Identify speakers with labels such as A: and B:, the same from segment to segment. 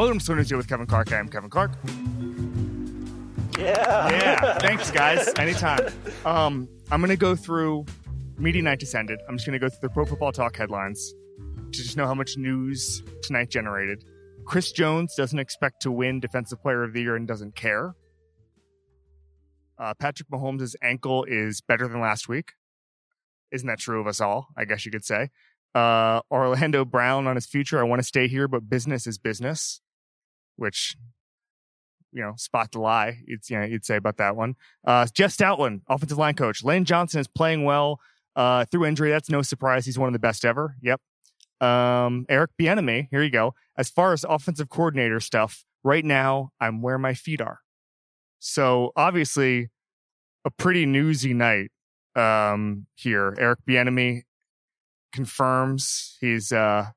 A: Welcome to Swinners here with Kevin Clark. I am Kevin Clark.
B: Yeah.
A: Yeah, thanks, guys. Anytime. Um, I'm going to go through Media Night Descended. I'm just going to go through the Pro Football Talk headlines to just know how much news tonight generated. Chris Jones doesn't expect to win Defensive Player of the Year and doesn't care. Uh, Patrick Mahomes' ankle is better than last week. Isn't that true of us all? I guess you could say. Uh, Orlando Brown on his future. I want to stay here, but business is business, which, you know, spot the lie. It's, you know, you'd say about that one. Uh, Jeff Stoutland, offensive line coach. Lane Johnson is playing well uh, through injury. That's no surprise. He's one of the best ever. Yep. Um, Eric Bieniemy. Here you go. As far as offensive coordinator stuff, right now I'm where my feet are. So obviously, a pretty newsy night um, here. Eric Bieniemy confirms he's. Uh,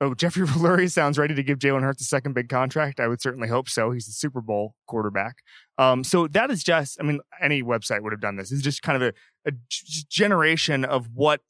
A: oh, Jeffrey Lurie sounds ready to give Jalen Hurts a second big contract. I would certainly hope so. He's a Super Bowl quarterback. Um, so that is just. I mean, any website would have done this. It's just kind of a, generation of what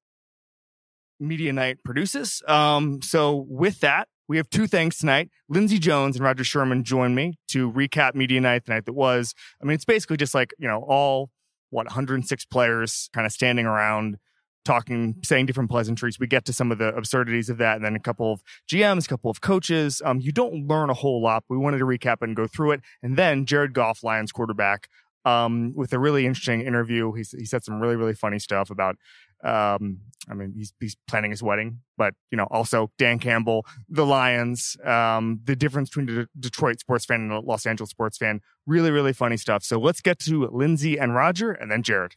A: Media Night produces. Um, so with that, we have two things tonight. Lindsay Jones and Rodger Sherman join me to recap Media Night the night that was. I mean, it's basically just like, you know, all what 106 players kind of standing around talking, saying different pleasantries. We get to some of the absurdities of that, and then a couple of GMs, a couple of coaches. Um, you don't learn a whole lot. We wanted to recap and go through it, and then Jared Goff, Lions quarterback, um, with a really interesting interview. He he said some really really funny stuff about. Um, I mean, he's he's planning his wedding, but you know, also Dan Campbell, the Lions, um, the difference between a Detroit sports fan and a Los Angeles sports fan. Really really funny stuff. So let's get to Lindsay and Rodger, and then Jared.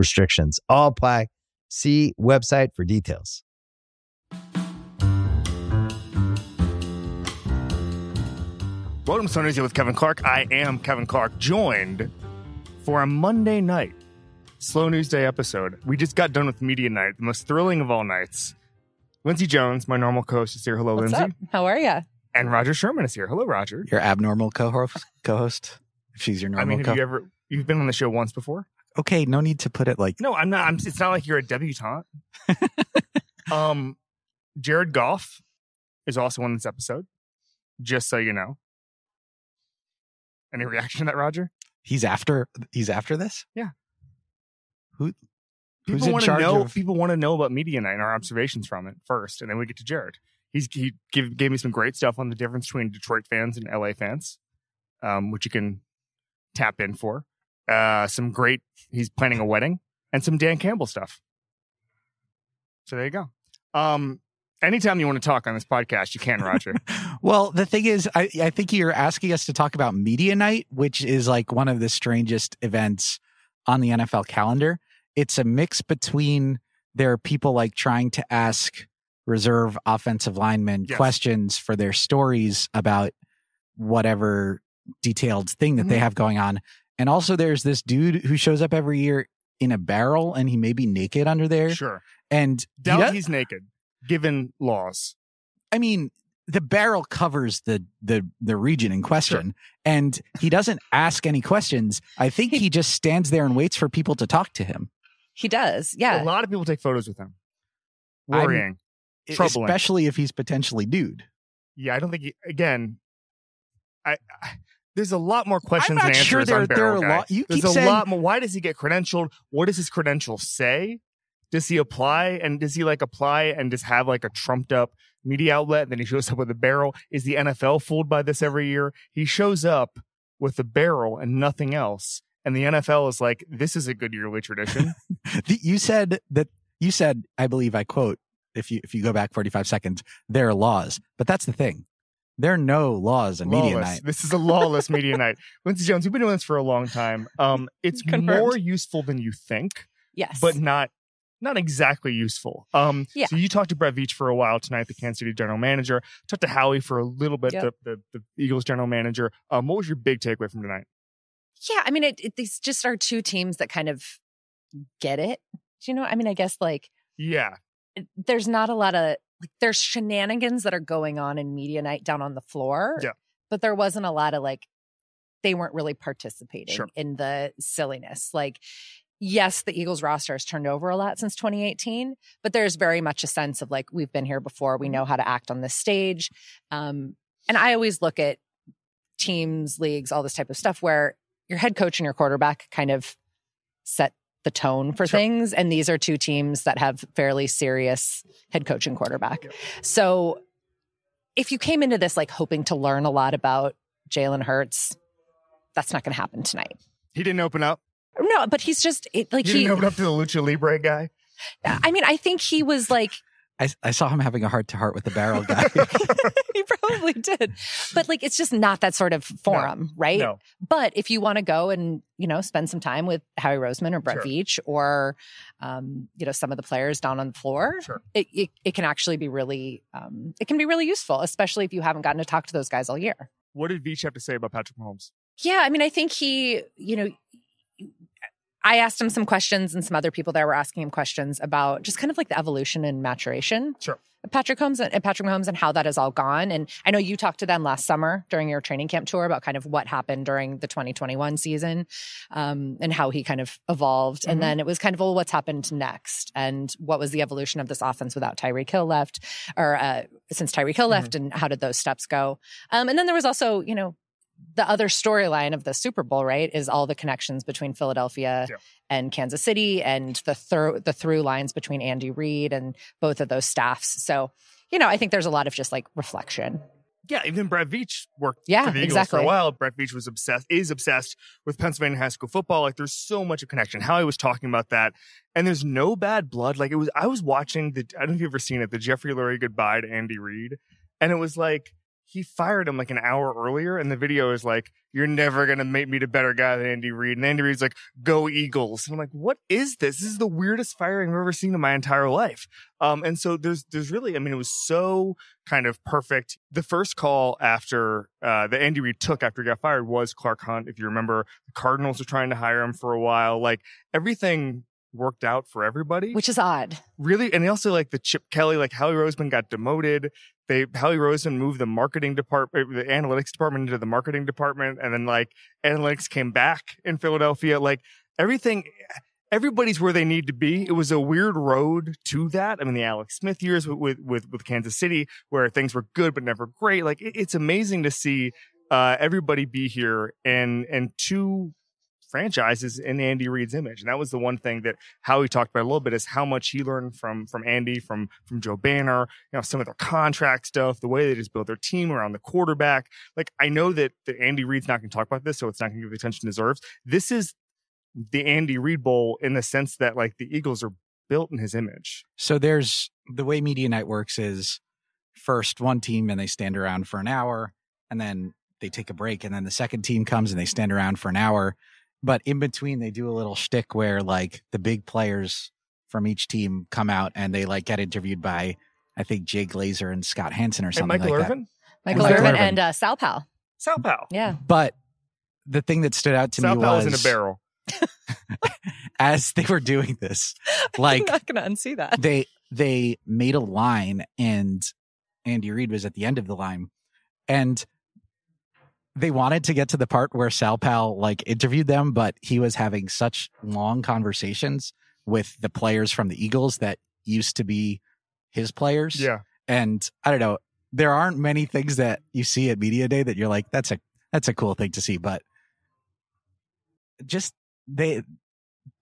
C: restrictions all apply. See website for details.
A: Welcome to Sundays with Kevin Clark. I am Kevin Clark, joined for a Monday night slow news day episode. We just got done with media night, the most thrilling of all nights. Lindsay Jones, my normal co-host, is here. Hello,
D: What's
A: Lindsay.
D: up? How are you?
A: And Rodger Sherman is here. Hello, Rodger.
B: Your abnormal co-host. Co-host. If she's your normal.
A: I
B: normal
A: mean,
B: co.
A: have you ever you've been on the show once before?
B: Okay, no need to put it like.
A: No, I'm not. I'm, it's not like you're a debutante. um, Jared Goff is also on this episode. Just so you know. Any reaction to that, Rodger?
B: He's after. He's after this.
A: Yeah.
B: Who? Who's
A: People
B: in
A: want to know.
B: of?
A: People want to know about Media Night and our observations from it first, and then we get to Jared. He's he give, gave me some great stuff on the difference between Detroit fans and LA fans, um, which you can tap in for. Uh, some great. He's planning a wedding and some Dan Campbell stuff. So there you go. Um, anytime you want to talk on this podcast, you can, Rodger.
B: Well, the thing is, I, I think you're asking us to talk about Media Night, which is like one of the strangest events on the NFL calendar. It's a mix between there are people like trying to ask reserve offensive linemen
A: Yes.
B: questions for their stories about whatever detailed thing that they
A: Mhm.
B: have going on. And also there's this dude who shows up every year in a barrel and he may be naked under there.
A: sure.
B: And he
A: Doubt
B: does-
A: he's naked, given laws.
B: I mean, the barrel covers the the the region in question, and he doesn't ask any questions. I think he just stands there and waits for people to talk to him.
D: He does. Yeah.
A: A lot of people take photos with him.
B: I'm-
A: Worrying. Troubling.
B: especially if he's potentially nude.
A: Yeah, I don't think. He, again, I, I there's a lot more questions
B: I'm
A: and
B: not
A: answers
B: sure there-
A: on
B: there
A: Barrel
B: are a
A: Guy.
B: lot- you
A: there's
B: keep
A: a
B: saying-
A: lot more. Why does he get credentialed? What does his credential say? Does he apply and does he like apply and just have like a trumped up media outlet? And then he shows up with a barrel. Is the NFL fooled by this every year? He shows up with a barrel and nothing else. And the NFL is like, this is a good yearly tradition.
B: you said that you said, I believe I quote, if you if you go back 45 seconds, there are laws. But that's the thing. There are no laws in media night.
A: This is a lawless media night. Lindsay Jones, you've been doing this for a long time. Um, it's
D: Confirmed.
A: more useful than you think,
D: Yes.
A: but not not exactly useful. Um,
D: Yeah.
A: So you talked to Brett Veach for a while tonight, the Kansas City general manager. Talked to Howie for a little bit,
D: Yep.
A: the, the the Eagles general manager. Um, what was your big takeaway from tonight?
D: yeah, I mean, it, it, these just are two teams that kind of get it. Do you know? I mean, I guess like
A: Yeah,
D: there's not a lot of like there's shenanigans that are going on in media night down on the floor.
A: Yeah.
D: But there wasn't a lot of like they weren't really participating
A: Sure.
D: in the silliness. Like yes, the Eagles roster has turned over a lot since 2018, but there's very much a sense of like we've been here before, we know how to act on this stage. Um and I always look at teams, leagues, all this type of stuff where your head coach and your quarterback kind of set the tone for
A: Sure.
D: things. And these are two teams that have fairly serious head coach and quarterback.
A: Yep.
D: So if you came into this like hoping to learn a lot about Jalen Hurts, that's not going to happen tonight.
A: he didn't open up.
D: No, but he's just it, like
A: He
D: he.
A: didn't open up to the Lucha Libre guy.
D: I mean, I think he was like
B: I, I saw him having a heart to heart with the barrel guy.
D: he probably did, but like it's just not that sort of forum, right?
A: No,
D: But if you want to go and you know spend some time with Howie Roseman or Brett
A: Sure.
D: Veach or um, you know some of the players down on the floor,
A: Sure.
D: it, it it can actually be really um, it can be really useful, especially if you haven't gotten to talk to those guys all year.
A: what did Veach have to say about Patrick Mahomes?
D: Yeah, I mean, I think he, you know, I asked him some questions, and some other people there were asking him questions about just kind of like the evolution and maturation.
A: Sure.
D: Patrick Holmes and Patrick Mahomes and how that has all gone. And I know you talked to them last summer during your training camp tour about kind of what happened during the 2021 season um, and how he kind of evolved.
A: Mhm.
D: And then it was kind of, well, what's happened next? And what was the evolution of this offense without Tyreek Hill left or uh, since Tyreek Hill left? And how did those steps go? Um, and then there was also, you know, the other storyline of the Super Bowl, right, is all the connections between Philadelphia
A: Yeah.
D: and Kansas City, and the through the through lines between Andy Reid and both of those staffs. So, you know, I think there's a lot of just like reflection.
A: Yeah, even Brett Veach worked
D: Yeah,
A: for the Eagles for
D: exactly.
A: a while. Brett Veach was obsessed, is obsessed with Pennsylvania high school football. Like, there's so much of connection. Howie was talking about that, and there's no bad blood. Like, it was. I was watching the. I don't know if you've ever seen it, the Jeffrey Lurie goodbye to Andy Reid, and it was like he fired him like an hour earlier, and the video is like, "You're never gonna make me a better guy than Andy Reid," and Andy Reid's like, "Go Eagles," and I'm like, "What is this? This is the weirdest firing I've ever seen in my entire life." Um, and so there's there's really, I mean, it was so kind of perfect. The first call after uh, that Andy Reid took after he got fired was Clark Hunt. If you remember, the Cardinals were trying to hire him for a while. Like everything worked out for everybody.
D: Which is odd.
A: really, and also like the Chip Kelly, like Howie Roseman got demoted. They Howie Roseman moved the marketing department, the analytics department into the marketing department, and then like analytics came back in Philadelphia. Like everything everybody's where they need to be. It was a weird road to that. I mean, the Alex Smith years with with with, with Kansas City, where things were good but never great. Like it, it's amazing to see uh, everybody be here and and two franchises in Andy Reid's image. And that was the one thing that Howie talked about a little bit is how much he learned from from Andy, from from Joe Banner, you know, some of their contract stuff, the way they just built their team around the quarterback. Like I know that, that Andy Reid's not to talk about this, so it's not to give the attention it deserves. This is the Andy Reid Bowl in the sense that like the Eagles are built in his image.
B: So there's the way media night works is first one team and they stand around for an hour and then they take a break and then the second team comes and they stand around for an hour. But in between they do a little shtick where like the big players from each team come out and they like get interviewed by I think Jay Glazer and Scott Hanson or
A: And
B: something
A: Michael
B: like
A: Irvin,
D: Michael, Irvin?
B: Michael
D: Irvin,
B: Irvin.
D: and uh, Sal Pal.
A: Sal Pal.
D: Yeah.
B: But the thing that stood out to
A: Sal
B: me
A: Pal
B: was
A: was in a barrel.
B: as they were doing this, like
D: I'm not going to unsee that.
B: they they made a line and Andy Reid was at the end of the line and they wanted to get to the part where Sal Pal like interviewed them, but he was having such long conversations with the players from the Eagles that used to be his players.
A: Yeah.
B: And I don't know, there aren't many things that you see at media day that you're like, that's a that's a cool thing to see, but just they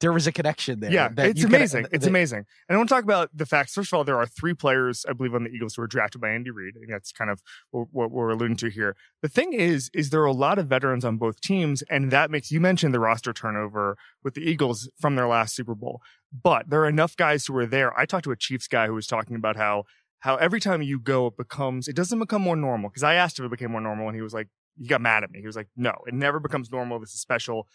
B: there was a connection there.
A: Yeah,
B: that
A: it's amazing. it's
B: that-
A: amazing. And I want to talk about the facts. First of all, there are three players, I believe, on the Eagles who were drafted by Andy Reid. And that's kind of what, what we're alluding to here. The thing is, is there are a lot of veterans on both teams, and that makes you mentioned the roster turnover with the Eagles from their last Super Bowl. But there are enough guys who were there. I talked to a Chiefs guy who was talking about how how every time you go, it becomes it doesn't become more normal. Because I asked if it became more normal, and he was like, he got mad at me. He was like, no, it never becomes normal. This is special.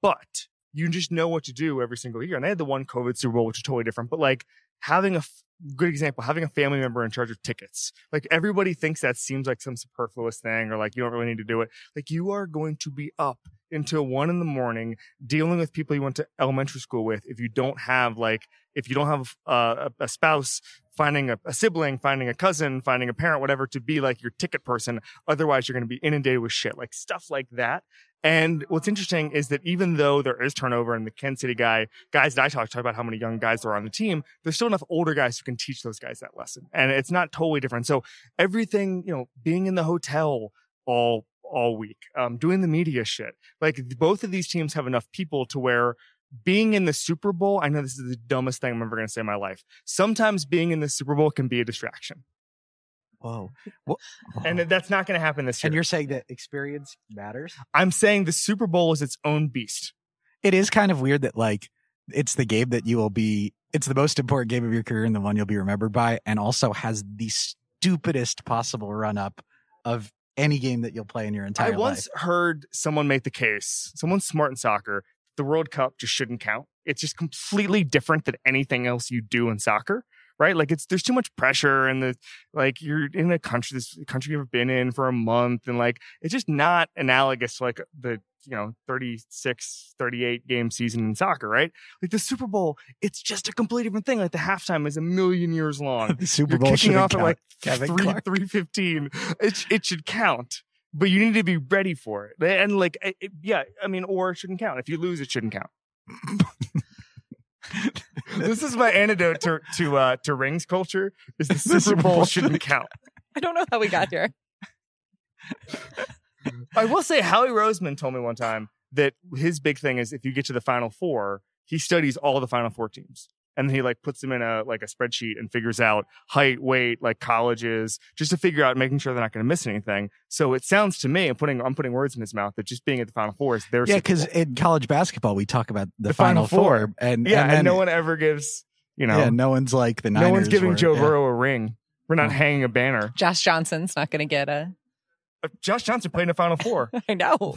A: But you just know what to do every single year. And they had the one COVID Super Bowl, which is totally different. But like having a f- good example, having a family member in charge of tickets. Like everybody thinks that seems like some superfluous thing or like you don't really need to do it. Like you are going to be up until one in the morning dealing with people you went to elementary school with if you don't have like if you don't have uh, a, spouse finding a, a sibling finding a cousin finding a parent whatever to be like your ticket person otherwise you're going to be inundated with shit like stuff like that and what's interesting is that even though there is turnover and the Kansas City guy, guys that I talk, talk about how many young guys are on the team, there's still enough older guys who can teach those guys that lesson. And it's not totally different. So everything, you know, being in the hotel all, all week, um, doing the media shit, like both of these teams have enough people to where being in the Super Bowl, I know this is the dumbest thing I'm ever going to say in my life. Sometimes being in the Super Bowl can be a distraction.
B: Whoa. Well,
A: And that's not going to happen this year.
B: and you're saying that experience matters?
A: I'm saying the Super Bowl is its own beast.
B: It is kind of weird that like it's the game that you will be it's the most important game of your career and the one you'll be remembered by and also has the stupidest possible run up of any game that you'll play in your entire life.
A: I once heard someone make the case, someone smart in soccer, the World Cup just shouldn't count. It's just completely different than anything else you do in soccer, right? Like it's there's too much pressure and the like you're in a country this country you've been in for a month and like it's just not analogous to like the you know 36 38 game season in soccer right like the super bowl it's just a completely different thing like the halftime is a million years long
B: the Super
A: you're
B: Bowl
A: kicking
B: shouldn't
A: off at like
B: Kevin
A: three
B: Clark.
A: three fifteen. It it should count, but you need to be ready for it. And like, it, it- yeah, I mean, or it shouldn't count. If you lose, it shouldn't count. this is my antidote to to uh, to rings culture. Is the Super,
B: Super
A: Bowl
B: Bowl
A: shouldn't count.
D: I don't know how we got here.
A: I will say, Howie Roseman told me one time that his big thing is if you get to the Final Four, he studies all the Final Four teams. And then he like puts them in a like a spreadsheet and figures out height, weight, like colleges, just to figure out making sure they're not going to miss anything. So it sounds to me, I'm putting I'm putting words in his mouth that just being at the Final Four is their
B: Yeah, because in college basketball we talk about the,
A: The
B: final,
A: Final
B: four,
A: Four.
B: and
A: yeah,
B: and,
A: and, no one ever gives you know
B: yeah, no one's like the Niners
A: no one's giving
B: were-
A: Joe
B: yeah.
A: Burrow a ring. We're not hanging a banner.
D: Josh Johnson's not going to get a.
A: Uh, Josh Johnson played in the Final Four.
D: I know.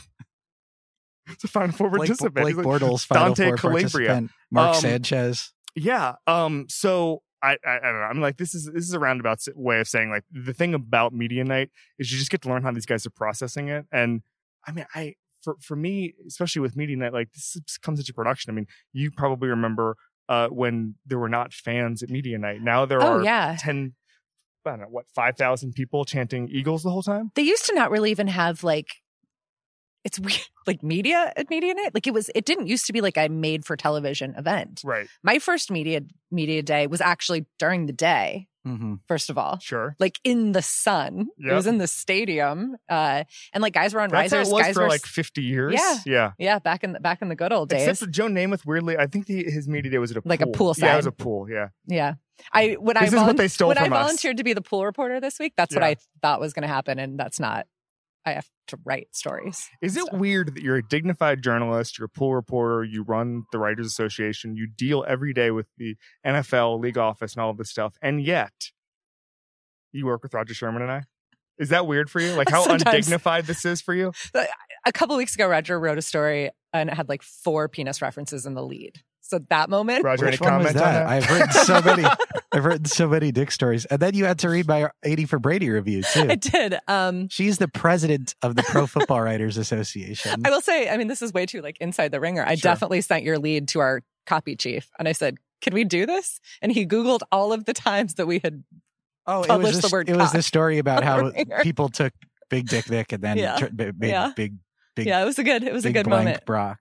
A: It's a Final Four
B: Blake,
A: participant.
B: Blake
A: like-
B: Bortles, Final
A: Dante
B: Four
A: Calabria.
B: participant, Mark
A: Um,
B: Sanchez.
A: Yeah. Um. So I, I I don't know. I'm like this is this is a roundabout way of saying like the thing about media night is you just get to learn how these guys are processing it. And I mean, I for for me, especially with media night, like this comes into production. I mean, you probably remember uh when there were not fans at media night. Now there
D: Oh
A: are
D: yeah.
A: ten. I don't know what five thousand people chanting Eagles the whole time.
D: They used to not really even have like. It's weird, like media at media night. Like it was, it didn't used to be like a made for television event.
A: Right.
D: My first media media day was actually during the day.
B: Mm-hmm.
D: First of all,
A: Sure.
D: like in the sun. It was in the stadium, uh, and like guys were on
A: That's how
D: risers.
A: it was
D: guys
A: for
D: were
A: like fifty years.
D: Yeah.
A: Yeah.
D: yeah, back in the back in the good old days.
A: Except for Joe Namath, weirdly, I think the, his media day was at a
D: Like a
A: pool.
D: poolside.
A: Yeah, it was a pool. Yeah.
D: Yeah. I when I
A: This what they stole
D: when I
A: from us.
D: volunteered to be the pool reporter this week, that's what I thought was going to happen, and that's not. I have to write stories.
A: Is it
D: So-
A: weird that you're a dignified journalist, you're a pool reporter, you run the Writers Association, you deal every day with the NFL, league office, and all of this stuff, and yet you work with Rodger Sherman and I? Is that weird for you? Like how
D: Sometimes.
A: undignified this is for you?
D: A couple weeks ago, Rodger wrote a story and it had like four penis references in the lead. So that moment,
A: Rodger, any
B: Which one was
A: comment on
B: that?
A: that?
B: I've written so many. I've written so many dick stories, and then you had to read my eighty for Brady review too.
D: I did. Um,
B: She's the president of the Pro Football Writers Association.
D: I will say, I mean, this is way too like inside the ringer. I
A: Sure.
D: definitely sent your lead to our copy chief, and I said, "Can we do this?" And he Googled all of the times that we had.
B: oh, it
D: publish
B: was
D: the
B: this,
D: word
B: it was the story about how
D: on the ringer.
B: people took Big Dick Nick and then
D: Yeah.
B: tur- big, big,
D: Yeah.
B: big, big,
D: yeah, it was a good. It was a good moment.
B: Brock.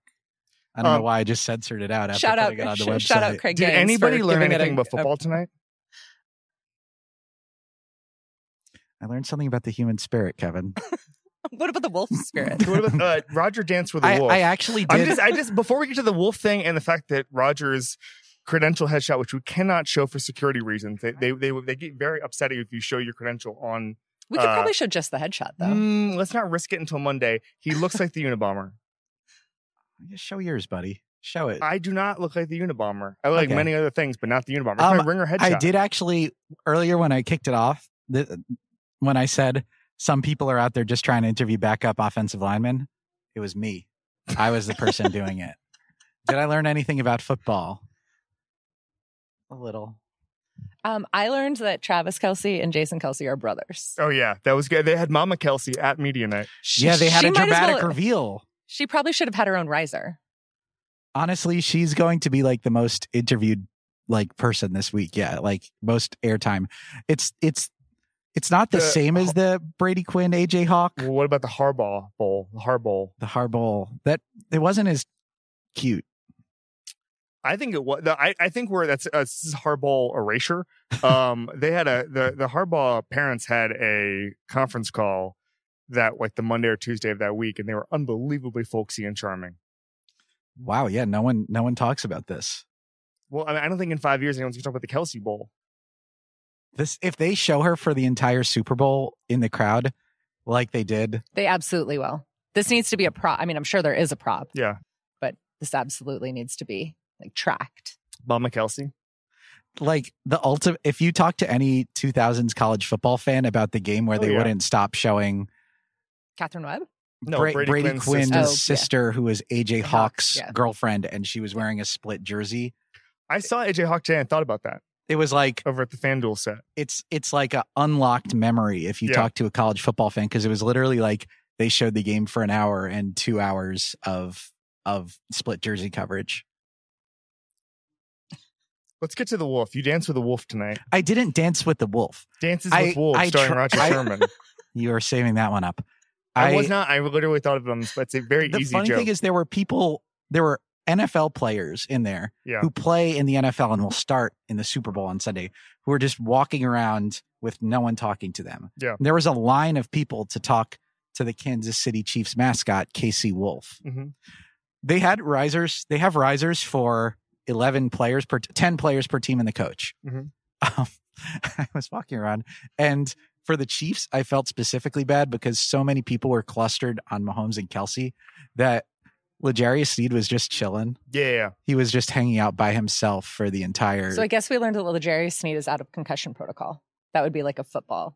B: I don't
A: Um,
B: know why I just censored it out after
D: Shout out,
B: putting it on the
D: sh-
B: website.
D: shout out Craig.
A: Did
D: Gaines
A: anybody
D: for
A: learn anything
D: a-
A: about football tonight?
B: I learned something about the human spirit, Kevin.
D: what about the wolf spirit?
A: What about uh, Rodger danced with a
B: I,
A: wolf?
B: I actually
A: I'm
B: did.
A: just, I just before we get to the wolf thing and the fact that Rodger's credential headshot, which we cannot show for security reasons, they they they, they get very upset if you show your credential on.
D: We could
A: Uh,
D: probably show just the headshot though.
A: Mm, let's not risk it until Monday. He looks like the Unabomber.
B: Just show yours, buddy. Show it.
A: I do not look like the Unabomber. I like
B: Okay.
A: many other things, but not the Unabomber.
B: Um,
A: my ringer headshot.
B: I did actually earlier when I kicked it off. The, when I said some people are out there just trying to interview backup offensive linemen, it was me. I was the person doing it. Did I learn anything about football? A little.
D: Um, I learned that Travis Kelce and Jason Kelce are brothers.
A: Oh yeah, that was good. They had Mama Kelce at media night.
D: She-
B: yeah, they had
D: she
B: a dramatic
D: well-
B: reveal.
D: She probably should have had her own riser.
B: Honestly, she's going to be like the most interviewed like person this week. Yeah, like most airtime. It's it's it's not the,
A: The-
B: same as the Brady Quinn AJ Hawk,
A: Well, what about the Harbaugh Bowl? The Harbaugh.
B: the Harbaugh. That it wasn't as cute.
A: I think it was. I, I think we're that's uh, this is Harbaugh erasure. Um, they had a the the Harbaugh parents had a conference call that like the Monday or Tuesday of that week, and they were unbelievably folksy and charming.
B: Wow, yeah, no one no one talks about this.
A: Well, I, mean, I don't think in five years anyone's gonna talk about the Kelce Bowl.
B: This if they show her for the entire Super Bowl in the crowd like they did.
D: They absolutely will. This needs to be a prop. I mean, I'm sure there is a prop,
A: Yeah,
D: but this absolutely needs to be like tracked.
A: Mama Kelce.
B: Like the ultimate if you talk to any 2000s college football fan about the game where
A: Oh,
B: they
A: yeah.
B: wouldn't stop showing
D: Catherine Webb.
A: No,
B: Bra-
A: Brady,
B: Brady,
A: Quinn's
B: Quinn's oh,
A: sister.
D: Oh, yeah.
B: who was AJ
D: Hawks,
B: Hawk's
D: yeah.
B: girlfriend, and she was wearing a split jersey.
A: I saw AJ Hawk today and thought about that
B: It was like
A: over at the FanDuel set.
B: it's it's like a unlocked memory if you
A: Yeah.
B: talk to a college football fan because it was literally like they showed the game for an hour and two hours of of split jersey coverage.
A: Let's get to the wolf. You dance with the wolf tonight.
B: I didn't dance with the wolf.
A: Dances
B: I-
A: with wolves,
B: I
A: starring
B: tr-
A: Rodger
B: I-
A: Sherman.
B: You are saving that one up.
A: I, was not. I literally thought of them, but it's a very.
B: The
A: easy
B: funny
A: joke.
B: thing is, there were people, there were NFL players in there
A: yeah,
B: who play in the NFL and will start in the Super Bowl on Sunday who are just walking around with no one talking to them.
A: Yeah.
B: There was a line of people to talk to the Kansas City Chiefs mascot, KC Wolf.
A: Mhm.
B: They had risers, they have risers for 11 players per 10 players per team and the coach.
A: Mhm.
B: Um, I was walking around and for the Chiefs, I felt specifically bad because so many people were clustered on Mahomes and Kelce that L'Jarius Sneed was just chilling
A: yeah, yeah, yeah.
B: he was just hanging out by himself for the entire
D: So I guess we learned that L'Jarius Sneed is out of concussion protocol. That would be like a football.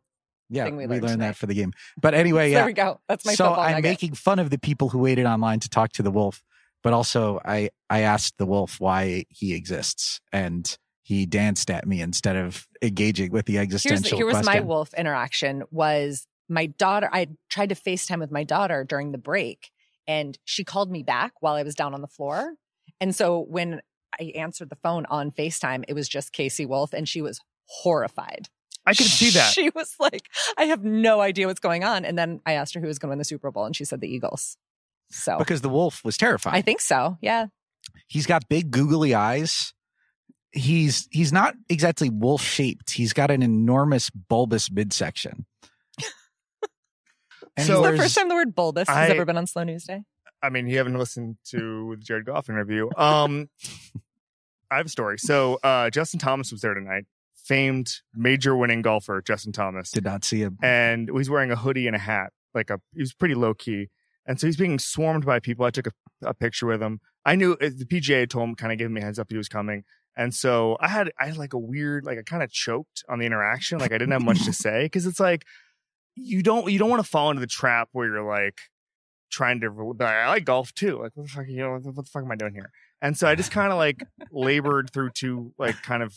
B: yeah
D: thing we
B: we,
D: learned
B: learned that for the game but anyway yeah
D: There we go. That's my
B: so
D: football
B: i'm
D: nugget.
B: making fun of the people who waited online to talk to the wolf but also i i asked the wolf why he exists and he danced at me instead of engaging with the
D: Here's,
B: existential
D: here was my wolf interaction was my daughter i tried to facetime with my daughter during the break and she called me back while i was down on the floor. And so when i answered the phone on facetime it was just KC Wolf and she was horrified.
A: I could see that.
D: she was like i have no idea what's going on. And then i asked her who was going to win the super bowl and she said the eagles. So
B: because the wolf was terrifying
D: i think so yeah.
B: He's got big googly eyes he's he's not exactly wolf shaped he's got an enormous bulbous midsection And he
A: So-
D: It's the first time the word bulbous has ever been on slow news day
A: I mean, you haven't listened to the Jared Goff interview. Um, I have a story. So uh, Justin Thomas was there tonight. Famed major winning golfer Justin Thomas,
B: did not see him
A: and he's wearing a hoodie and a hat. Like a, he was pretty low key, and so he's being swarmed by people. I took a, a picture with him. I knew uh, the PGA told him, kind of gave me a heads up he was coming, and so I had I had like a weird, like I kind of choked on the interaction. Like I didn't have much to say because it's like you don't you don't want to fall into the trap where you're like trying to I like golf too. Like what the fuck you know what the fuck am I doing here? And so I just kind of like labored through two like kind of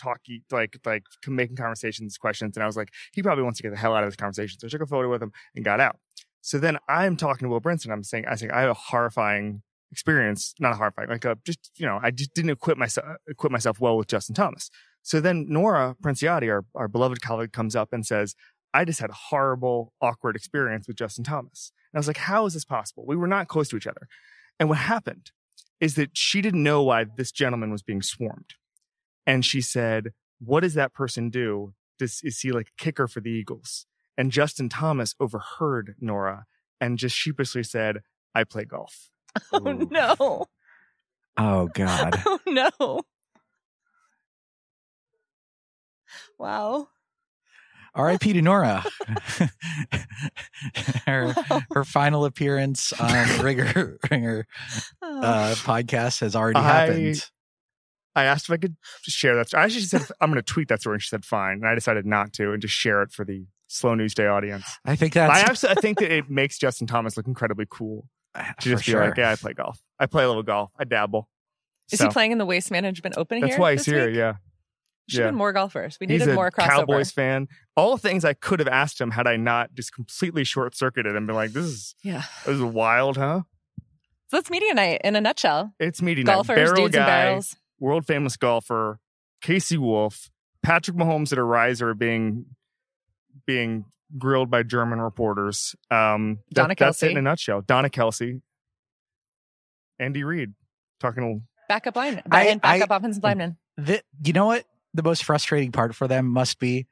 A: talky like like making conversations questions and I was like he probably wants to get the hell out of this conversation so I took a photo with him and got out so then I'm talking to Will Brinson I'm saying I think I have a horrifying experience not a hard fight, like a just you know I just didn't equip myself equip myself well with Justin Thomas so then Nora Princiotti our, our beloved colleague comes up and says I just had a horrible awkward experience with Justin Thomas and I was like how is this possible we were not close to each other and what happened is that she didn't know why this gentleman was being swarmed and she said, "What does that person do? Does is he like a kicker for the Eagles?" And Justin Thomas overheard Nora and just sheepishly said, I play golf.
D: Oh no.
B: Oh God.
D: Oh no. Wow.
B: R.I.P. to Nora. her
D: Wow.
B: her final appearance on Ringer Ringer
D: Oh.
B: uh, podcast has already
A: I-
B: happened.
A: I asked if I could share that. I actually said, I'm going to tweet that story. And she said, fine. And I decided not to and just share it for the Slow News Day audience.
B: I think that's
A: I actually I think that it makes Justin Thomas look incredibly cool to just be
B: sure.
A: like, yeah, I play golf. I play a little golf. I dabble.
D: Is
A: So,
D: he playing in the Waste Management Open
A: That's
D: here?
A: why he's here.
D: week?
A: Yeah.
D: Should
A: yeah.
D: have been more golfers. We
A: He's
D: needed
A: a
D: more crossover.
A: Cowboys fan. All things I could have asked him had I not just completely short circuited and been like, this is
D: Yeah.
A: this is wild, huh?
D: So that's media night in a nutshell.
A: It's meeting night.
D: Golfers,
A: Barrel
D: dudes
A: guy,
D: and barrels.
A: world famous golfer, KC Wolf, Patrick Mahomes at a riser being being grilled by German reporters. Um, that-
D: Donna
A: that's it
D: Kelce.
A: in a nutshell. Donna Kelce, Andy Reid talking.
D: Backup line.
B: I-
D: and backup
B: I-
D: offensive lineman.
B: the, you know what the most frustrating part for them must be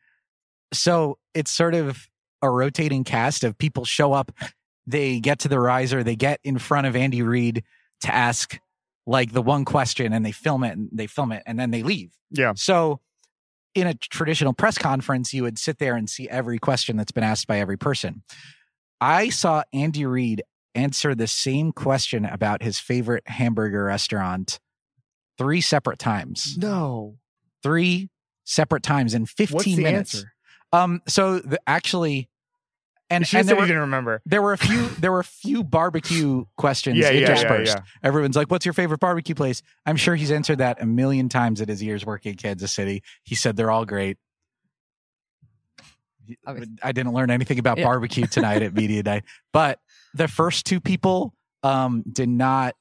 B: so it's sort of a rotating cast of people show up they get to the riser they get in front of andy reid to ask like the one question and they film it and they film it and then they leave
A: Yeah,
B: so in a traditional press conference you would sit there and see every question that's been asked by every person i saw andy reid answer the same question about his favorite hamburger restaurant three separate times
A: no.
B: three separate times in 15
A: What's the
B: minutes.
A: answer?
B: Um, so the, actually, and,
A: You should have
B: and
A: said
B: there were,
A: didn't remember.
B: there were a few there were a few barbecue questions
A: Yeah, yeah, yeah,
B: interspersed.
A: yeah.
B: Everyone's like, "What's your favorite barbecue place?" I'm sure he's answered that a million times at his years working in Kansas City. He said they're all great.
D: Obviously.
B: I didn't learn anything about
D: Yeah.
B: barbecue tonight at media night, but the first two people um, did not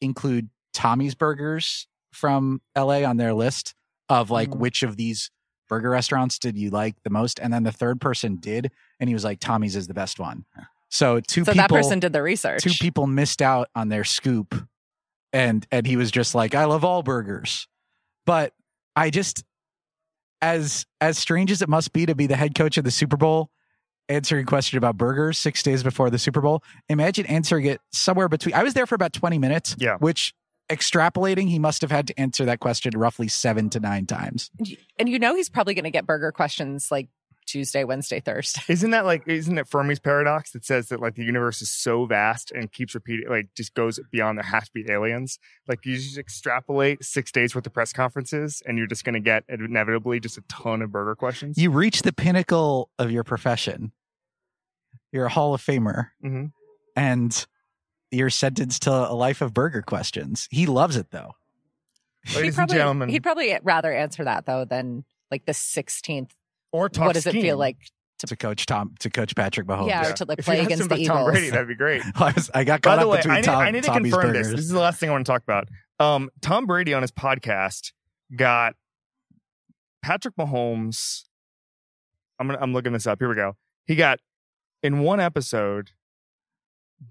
B: include Tommy's Burgers from LA on their list of like
A: Mm.
B: which of these burger restaurants did you like the most, and then the third person did, and he was like Tommy's is the best one. So two
D: So
B: people,
D: that person did the research.
B: two people missed out on their scoop, and and he was just like, I love all burgers, but I just as as strange as it must be to be the head coach of the Super Bowl answering a question about burgers six days before the Super Bowl. Imagine answering it somewhere between. I was there for about twenty minutes.
A: Yeah.
B: which extrapolating, he must have had to answer that question roughly seven to nine times.
D: and you know he's probably going to get burger questions like Tuesday, Wednesday, Thursday.
A: Isn't that like isn't it Fermi's paradox that says that like the universe is so vast and keeps repeating like just goes beyond there has to be aliens? Like you just extrapolate six days worth of press conferences and you're just gonna get inevitably just a ton of burger questions.
B: You reach the pinnacle of your profession. You're a Hall of Famer,
A: Mhm.
B: and you're sentenced to a life of burger questions. He loves it though.
A: Ladies
D: he'd
A: and
D: probably,
A: gentlemen,
D: he'd probably rather answer that though than like the 16th.
A: or talk
D: what does it feel like?
B: To coach Tom, to coach Patrick Mahomes.
D: yeah, or to like play against the Eagles.
A: Tom Brady, that'd be great.
B: I, was, I got
A: By
B: caught
A: the
B: up
A: way,
B: between
A: I need,
B: Tom,
A: I need to
B: Tommy's
A: confirm
B: burgers.
A: this. This is the last thing I want to talk about. Um, Tom Brady on his podcast got Patrick Mahomes. I'm gonna, I'm looking this up. Here we go. He got in one episode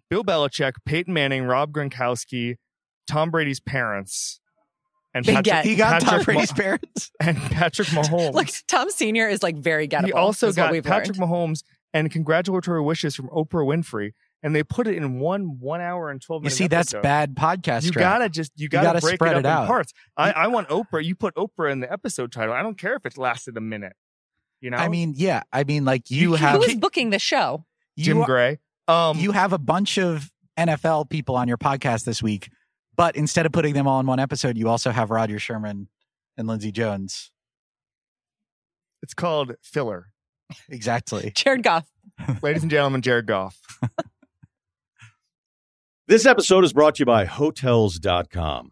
A: Bill Belichick, Peyton Manning, Rob Gronkowski, Tom Brady's parents, and
D: Big
A: Patrick,
D: get.
B: he got Tom Brady's
A: Ma-
B: parents.
A: and Patrick Mahomes.
D: Like Tom Senior is like very gettable.
A: he also
D: is what
A: got
D: we've
A: Patrick
D: learned.
A: Mahomes and congratulatory wishes from Oprah Winfrey, and they put it in one one hour and twelve
B: You
A: minutes.
B: see, that's bad podcast.
A: You
B: strat.
A: gotta just you gotta,
B: gotta
A: break
B: spread
A: it up
B: it out.
A: in parts. I, I want Oprah. You put Oprah in the episode title. I don't care if it lasted a minute. You know,
B: I mean, yeah. I mean, like you,
A: You
B: have
D: Who is booking the show?
A: Jim
B: you,
A: Gray. Um,
B: you have a bunch of NFL people on your podcast this week, but instead of putting them all in one episode, you also have Rodger Sherman and Lindsay Jones.
A: it's called filler.
B: Exactly.
D: Jared Goff.
A: Ladies and gentlemen, Jared Goff.
E: This episode is brought to you by Hotels.com.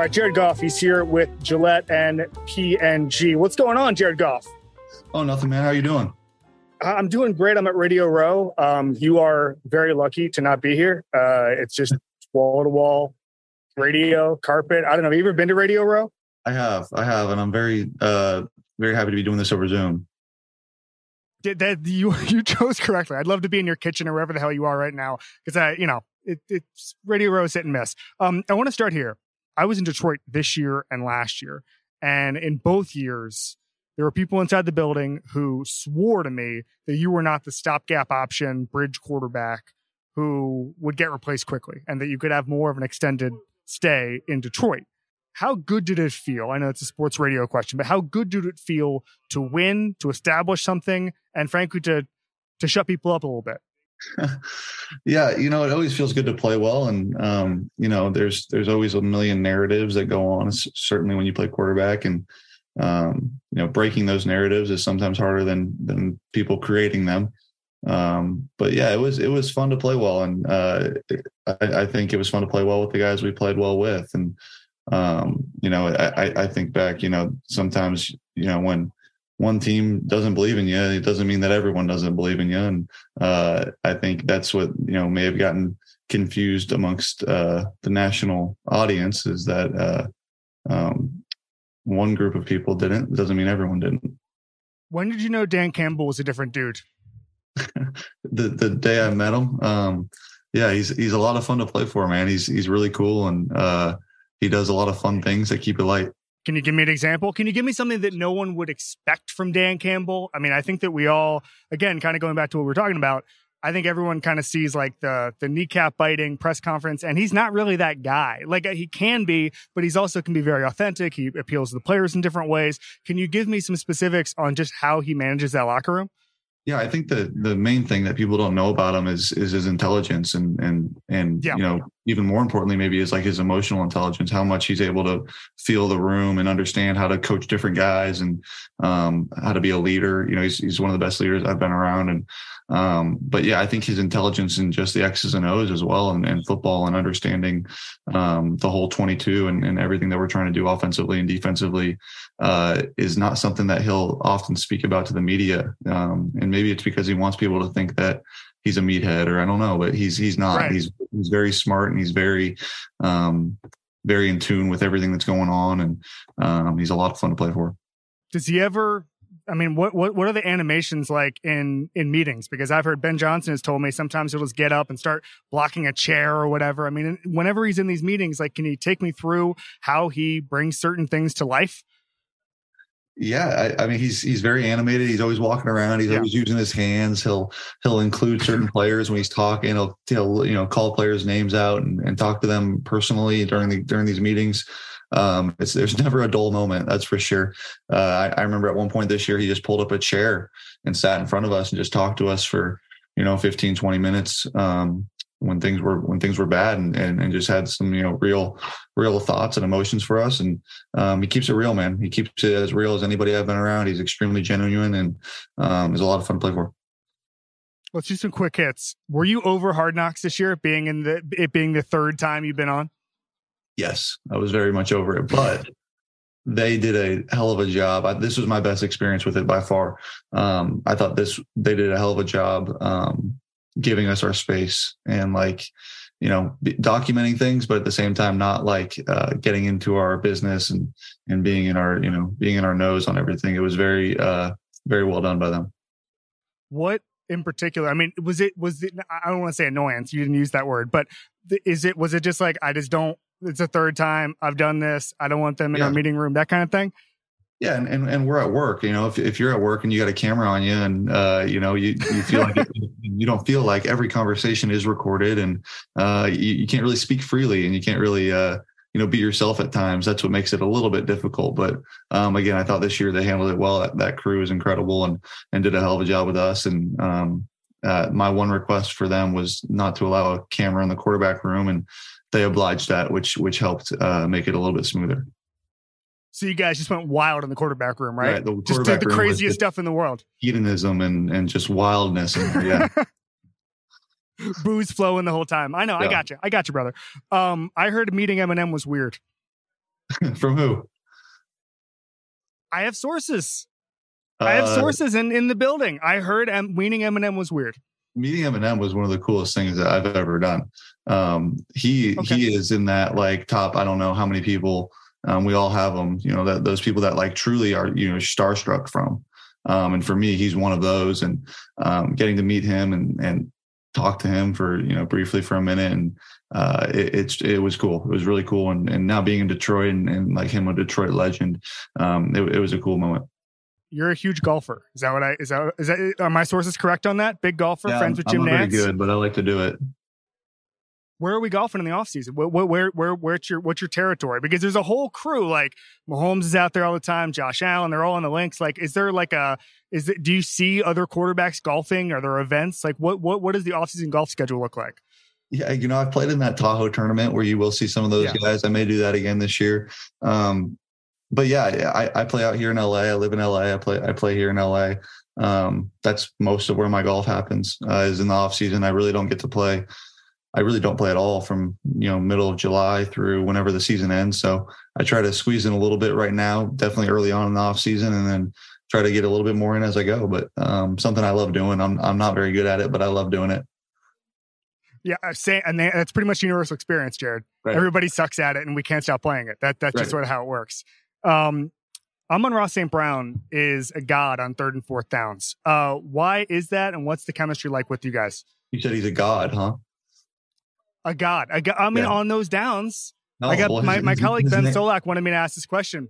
F: All right, Jared Goff, he's here with Gillette and P&G. What's going on, Jared Goff?
G: Oh, nothing, man. How are you doing?
F: I'm doing great. I'm at Radio Row. Um, you are very lucky to not be here. Uh, it's just wall to wall radio, carpet. I don't know. Have you ever been to Radio Row?
G: I have, I have, and I'm very, uh, very happy to be doing this over Zoom.
F: Did that you you chose correctly. I'd love to be in your kitchen or wherever the hell you are right now because I, you know, it, it's Radio Row is hit and miss. Um, I want to start here. I was in Detroit this year and last year, and in both years, there were people inside the building who swore to me that you were not the stopgap option bridge quarterback who would get replaced quickly and that you could have more of an extended stay in Detroit. How good did it feel? I know it's a sports radio question, but how good did it feel to win, to establish something, and frankly to to shut people up a little bit?
G: yeah, you know, it always feels good to play well, and um, you know, there's there's always a million narratives that go on. Certainly, when you play quarterback, and um, you know, breaking those narratives is sometimes harder than than people creating them. Um, but yeah, it was it was fun to play well, and uh, I, I, think it was fun to play well with the guys we played well with, and um, you know, I, I think back, you know, sometimes you know when one team doesn't believe in you, it doesn't mean that everyone doesn't believe in you. And uh, I think that's what you know may have gotten confused amongst uh, the national audience is that uh, um, one group of people didn't. It doesn't mean everyone didn't.
F: When did you know Dan Campbell was a different dude?
G: the the day I met him. Um, yeah, he's he's a lot of fun to play for, man. He's he's really cool and uh, he does a lot of fun things that keep it light.
F: Can you give me an example? Can you give me something that no one would expect from Dan Campbell? I mean, I think that we all, again, kind of going back to what we are talking about, I think everyone kind of sees like the the kneecap biting press conference, and he's not really that guy. Like he can be, but he's also can be very authentic. He appeals to the players in different ways. Can you give me some specifics on just how he manages that locker room?
G: Yeah, I think the the main thing that people don't know about him is is his intelligence and and and yeah. you know even more importantly maybe is like his emotional intelligence, how much he's able to feel the room and understand how to coach different guys and um, how to be a leader. You know, he's he's one of the best leaders I've been around and um, but yeah, I think his intelligence in just the X's and O's as well, and, and football and understanding um, the whole 22 and, and, everything that we're trying to do offensively and defensively uh, is not something that he'll often speak about to the media. Um, and maybe it's because he wants people to think that he's a meathead or I don't know, but he's he's not. Right. He's he's very smart and he's very um, very in tune with everything that's going on, and um, he's a lot of fun to play for.
F: Does he ever I mean, what, what what are the animations like in in meetings? Because I've heard Ben Johnson has told me sometimes he'll just get up and start blocking a chair or whatever. I mean, whenever he's in these meetings, like, can you take me through how he brings certain things to life?
G: Yeah, I, I, mean he's he's very animated. He's always walking around. He's yeah. always using his hands. He'll he'll include certain players when he's talking. He'll he'll you know call players' names out and, and talk to them personally during the during these meetings um, it's there's never a dull moment that's for sure uh, I, I, remember at one point this year he just pulled up a chair and sat in front of us and just talked to us for you know 15 20 minutes um, when things were when things were bad and, and, and just had some you know real real thoughts and emotions for us. And um, he keeps it real man. He keeps it as real as anybody i've been around. He's extremely genuine and um, is a lot of fun to play for.
F: Let's do some quick hits. Were you over hard knocks this year being in the it being the third time you've been on?
G: Yes, I was very much over it, but they did a hell of a job. I, this was my best experience with it by far. Um, I thought this they did a hell of a job um, giving us our space and like you know documenting things, but at the same time not like uh, getting into our business and and being in our you know being in our nose on everything. It was very uh, very well done by them.
F: What in particular? I mean, was it was it? I don't want to say annoyance. You didn't use that word, but is it was it just like I just don't? It's a third time I've done this. I don't want them in
G: Yeah.
F: our meeting room. That kind of thing.
G: Yeah, and, and, and we're at work. You know, if, if you're at work and you got a camera on you, and uh, you know, you, you feel like you don't feel like every conversation is recorded, and uh, you, you can't really speak freely, and you can't really uh, you know be yourself at times. That's what makes it a little bit difficult. But um, again, I thought this year they handled it well. That, that crew is incredible and and did a hell of a job with us. And um, uh, my one request for them was not to allow a camera in the quarterback room, and they obliged that, which which helped uh, make it a little bit smoother.
F: So you guys just went wild in the quarterback room, right?
G: Right, the
F: just did
G: quarterback
F: the craziest stuff in the world.
G: hedonism and and just wildness and yeah
F: Booze flowing the whole time. I know. I got you. I got you, brother. Um, I heard meeting Eminem was weird.
G: from who
F: I have sources. I have
G: Uh,
F: sources in, in the building. I heard M- meeting Eminem was weird.
G: meeting Eminem was one of the coolest things that I've ever done. Um, he
F: Okay.
G: he is in that like top. I don't know how many people. Um, we all have them. You know that those people that like truly are you know starstruck from. Um, and for me, he's one of those. And um, getting to meet him and and talk to him for you know briefly for a minute and uh, it, it's it was cool. It was really cool. And and now being in Detroit and, and like him a Detroit legend, um, it, it was a cool moment.
F: You're a huge golfer. Is that what I is that is that are my sources correct on that? Big golfer,
G: Yeah,
F: friends with
G: I'm
F: Jim
G: very
F: Nantz.
G: good, but I like to do it.
F: Where are we golfing in the off season? Where, where, where, where, where's your, what's your territory? Because there's a whole crew. Like Mahomes is out there all the time. Josh Allen, they're all on the links. Like, is there like a, is it, do you see other quarterbacks golfing? Are there events? Like, what, what, what does the off season golf schedule look like?
G: Yeah, you know, I've played in that Tahoe tournament where you will see some of those
F: Yeah.
G: guys. I may do that again this year. Um, but yeah, I, I play out here in LA. I live in LA. I play I play here in LA. Um, that's most of where my golf happens uh, is in the off season. I really don't get to play. I really don't play at all from you know middle of July through whenever the season ends. So I try to squeeze in a little bit right now, definitely early on in the off season, and then try to get a little bit more in as I go. But um, something I love doing. I'm I'm not very good at it, but I love doing it.
F: Yeah. I Say, and that's pretty much universal experience, Jared.
G: Right.
F: Everybody sucks at it and we can't stop playing it. That, that's just sort of how it works. Um, Amon-Ra St. Brown is a god on third and fourth downs. Uh, why is that? And what's the chemistry like with you guys?
G: You said he's a god, huh?
F: A god. A I mean,
G: Yeah.
F: on those downs,
G: No,
F: I got
G: well,
F: my,
G: his-
F: my colleague Ben
G: name-
F: Solak wanted me to ask this question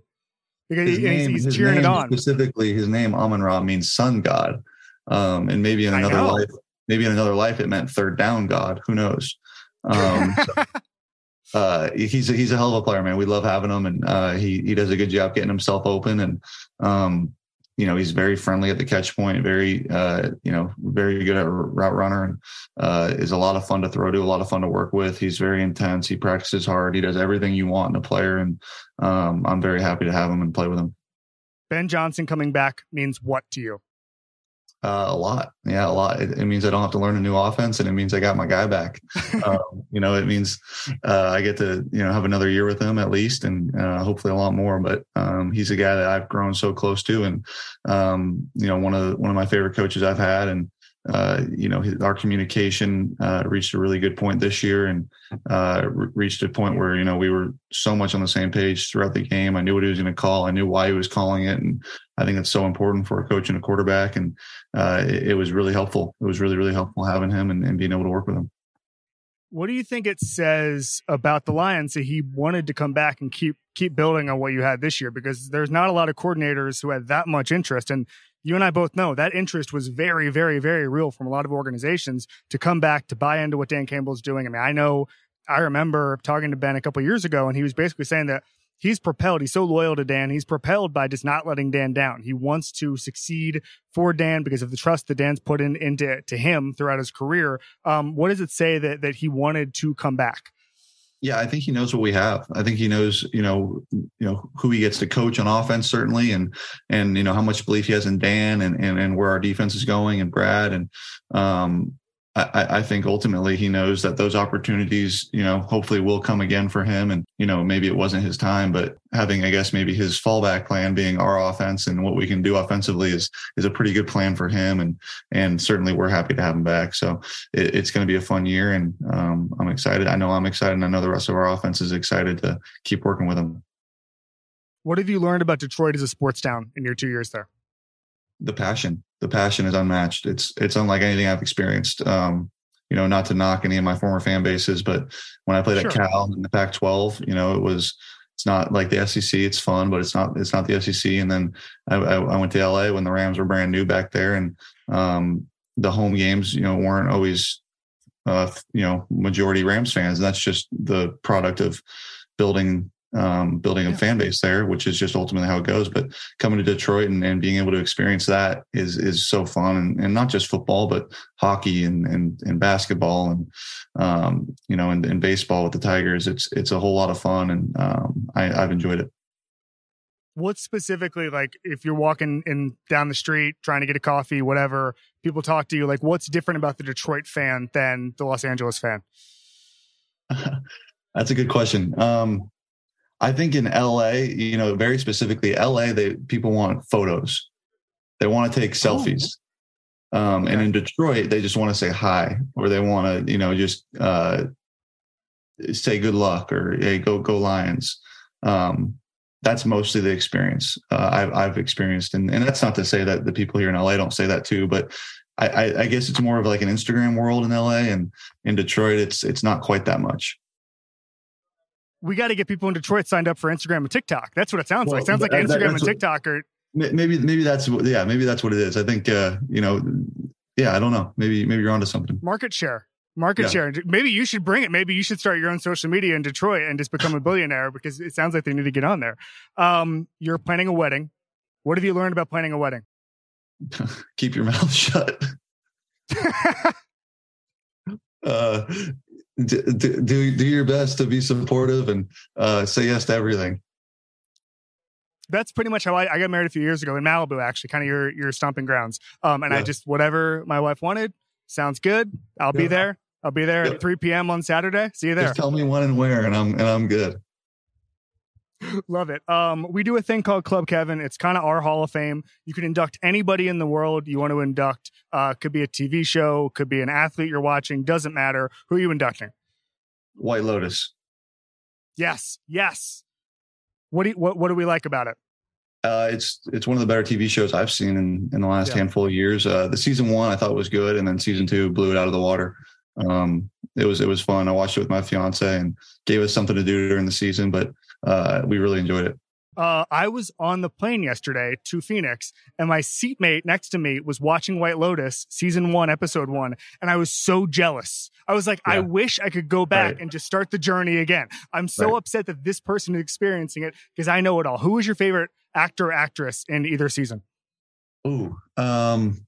F: because he- and he's, he's cheering it on.
G: Specifically, his name Amun Ra means sun god, um, and maybe in another life, maybe in another life, it meant third down god. Who knows? Um, so, uh, he's a, he's a hell of a player, man. We love having him, and uh, he he does a good job getting himself open, and um, you know he's very friendly at the catch point, very uh, you know very good at route runner, and uh, is a lot of fun to throw to, a lot of fun to work with. He's very intense. He practices hard. He does everything you want in a player, and um, I'm very happy to have him and play with him.
F: ben Johnson coming back means what to you?
G: Uh, a lot, yeah, a lot. It, it means I don't have to learn a new offense, and it means I got my guy back. um, you know, it means uh, I get to you know have another year with him at least, and uh, hopefully a lot more. But um, he's a guy that I've grown so close to, and um, you know, one of the, one of my favorite coaches I've had, and uh, you know, his, our communication uh, reached a really good point this year, and uh, re- reached a point where you know we were so much on the same page throughout the game. I knew what he was going to call. I knew why he was calling it, and I think that's so important for a coach and a quarterback. And uh, it, it was really helpful. It was really really helpful having him and, and being able to work with him.
F: What do you think it says about the Lions that he wanted to come back and keep keep building on what you had this year? Because there's not a lot of coordinators who had that much interest, and you and I both know that interest was very, very, very real from a lot of organizations to come back to buy into what Dan Campbell's doing. I mean, I know I remember talking to Ben a couple years ago, and he was basically saying that he's propelled. He's so loyal to Dan. He's propelled by just not letting Dan down. He wants to succeed for Dan because of the trust that Dan's put in into to him throughout his career. Um, what does it say that that he wanted to come back?
G: Yeah, I think he knows what we have. I think he knows, you know, you know who he gets to coach on offense certainly, and and you know how much belief he has in Dan and and, and where our defense is going and Brad and um, I, I think ultimately he knows that those opportunities, you know, hopefully will come again for him. And you know maybe it wasn't his time, but having I guess maybe his fallback plan being our offense and what we can do offensively is is a pretty good plan for him. And and certainly we're happy to have him back. So it, it's going to be a fun year, and um, I'm excited. I know I'm excited, and I know the rest of our offense is excited to keep working with him.
F: What have you learned about Detroit as a sports town in your two years there?
G: The passion, the passion is unmatched. It's it's unlike anything I've experienced. Um, you know, not to knock any of my former fan bases, but when I played sure. at Cal in the Pac-12, you know, it was it's not like the SEC. It's fun, but it's not it's not the SEC. And then I, I went to LA when the Rams were brand new back there, and um, the home games, you know, weren't always uh, you know majority Rams fans. And that's just the product of building um, building a yeah. fan base there, which is just ultimately how it goes. But coming to Detroit and, and being able to experience that is is so fun, and, and not just football, but hockey and and, and basketball, and um, you know, and, and, baseball with the Tigers. It's it's a whole lot of fun, and um, I, I've enjoyed it.
F: What specifically, like, if you're walking in down the street trying to get a coffee, whatever, people talk to you, like, what's different about the Detroit fan than the Los Angeles fan?
G: That's a good question. Um, I think in LA, you know, very specifically LA, they people want photos. They want to take oh, selfies. Oh. Um, and in Detroit, they just want to say hi or they want to, you know, just uh, say good luck or hey, go go Lions. Um, that's mostly the experience uh, I've, I've experienced, and, and that's not to say that the people here in LA don't say that too, but I, I, I guess it's more of like an Instagram world in LA, and in Detroit, it's it's not quite that much
F: we got to get people in Detroit signed up for Instagram and TikTok. That's what it sounds well, like. It sounds like that, Instagram and TikTok are
G: maybe maybe that's yeah maybe that's what it is. I think uh, you know yeah I don't know maybe maybe you're onto something.
F: Market share, market yeah. share. Maybe you should bring it. Maybe you should start your own social media in Detroit and just become a billionaire because it sounds like they need to get on there. Um, you're planning a wedding. What have you learned about planning a wedding?
G: Keep your mouth shut. uh, do, do, do your best to be supportive and uh, say yes to everything.
F: That's pretty much how I, I, got married a few years ago in Malibu, actually, kind of your your stomping grounds. Um, and yeah. I just whatever my wife wanted sounds good. I'll yeah. be there. I'll be there yeah. at 3 p.m. on Saturday. See you there.
G: Just tell me when and where, and I'm and I'm good.
F: Love it. Um, we do a thing called Club Kevin. It's kind of our Hall of Fame. You can induct anybody in the world you want to induct. Uh, could be a TV show, could be an athlete you're watching. Doesn't matter. Who are you inducting?
G: White Lotus.
F: Yes, yes. What do you, what what do we like about it?
G: Uh, it's it's one of the better TV shows I've seen in, in the last yeah. handful of years. Uh, the season one I thought was good, and then season two blew it out of the water. Um, it was it was fun. I watched it with my fiance and gave us something to do during the season, but uh, we really enjoyed it.
F: Uh, I was on the plane yesterday to Phoenix, and my seatmate next to me was watching White Lotus season one, episode one, and I was so jealous. I was like, yeah. I wish I could go back right. and just start the journey again. I'm so right. upset that this person is experiencing it because I know it all. Who was your favorite actor or actress in either season?
G: Ooh, um,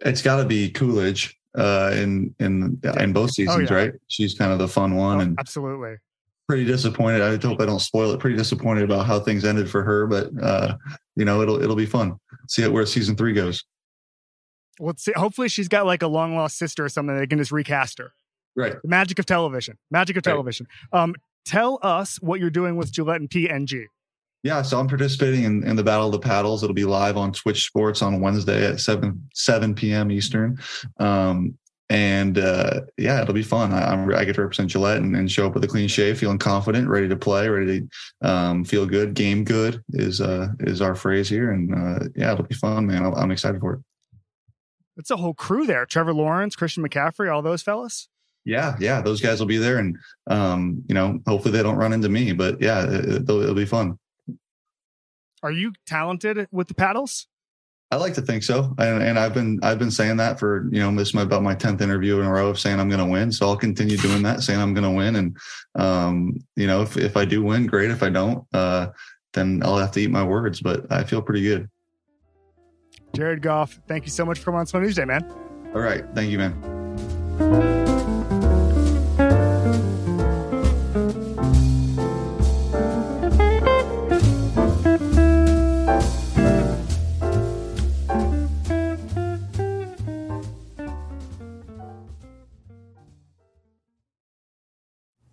G: it's got to be Coolidge uh, in in in both oh, seasons, oh, yeah. right? She's kind of the fun one, oh, and
F: absolutely
G: pretty disappointed. I hope I don't spoil it. Pretty disappointed about how things ended for her, but uh, you know it'll it'll be fun. See where season three goes.
F: Well, see, hopefully she's got like a long lost sister or something. They can just recast her.
G: Right.
F: The magic of television. Magic of television. Right. Um, tell us what you're doing with Gillette and P&G.
G: Yeah, so I'm participating in, in the Battle of the Paddles. It'll be live on Twitch Sports on Wednesday at seven seven p.m. Eastern. Um, and uh, yeah, it'll be fun. I, I'm, I get to represent Gillette and, and, show up with a clean shave, feeling confident, ready to play, ready to um, feel good. Game good is uh, is our phrase here, and uh, yeah, it'll be fun, man. I'm, I'm excited for it.
F: It's a whole crew there: Trevor Lawrence, Christian McCaffrey, all those fellas.
G: Yeah, yeah, those guys will be there, and um, you know, hopefully they don't run into me, but yeah, it, it'll, it'll be fun.
F: Are you talented with the paddles?
G: I like to think so, and, and, I've been I've been saying that for you know this is my, about my tenth interview in a row of saying I'm going to win. So I'll continue doing that, saying I'm going to win, and um, you know if if I do win, great. If I don't, uh, then I'll have to eat my words. But I feel pretty good.
F: Jared Goff, thank you so much for coming on Smart Newsday, man.
G: All right, thank you, man.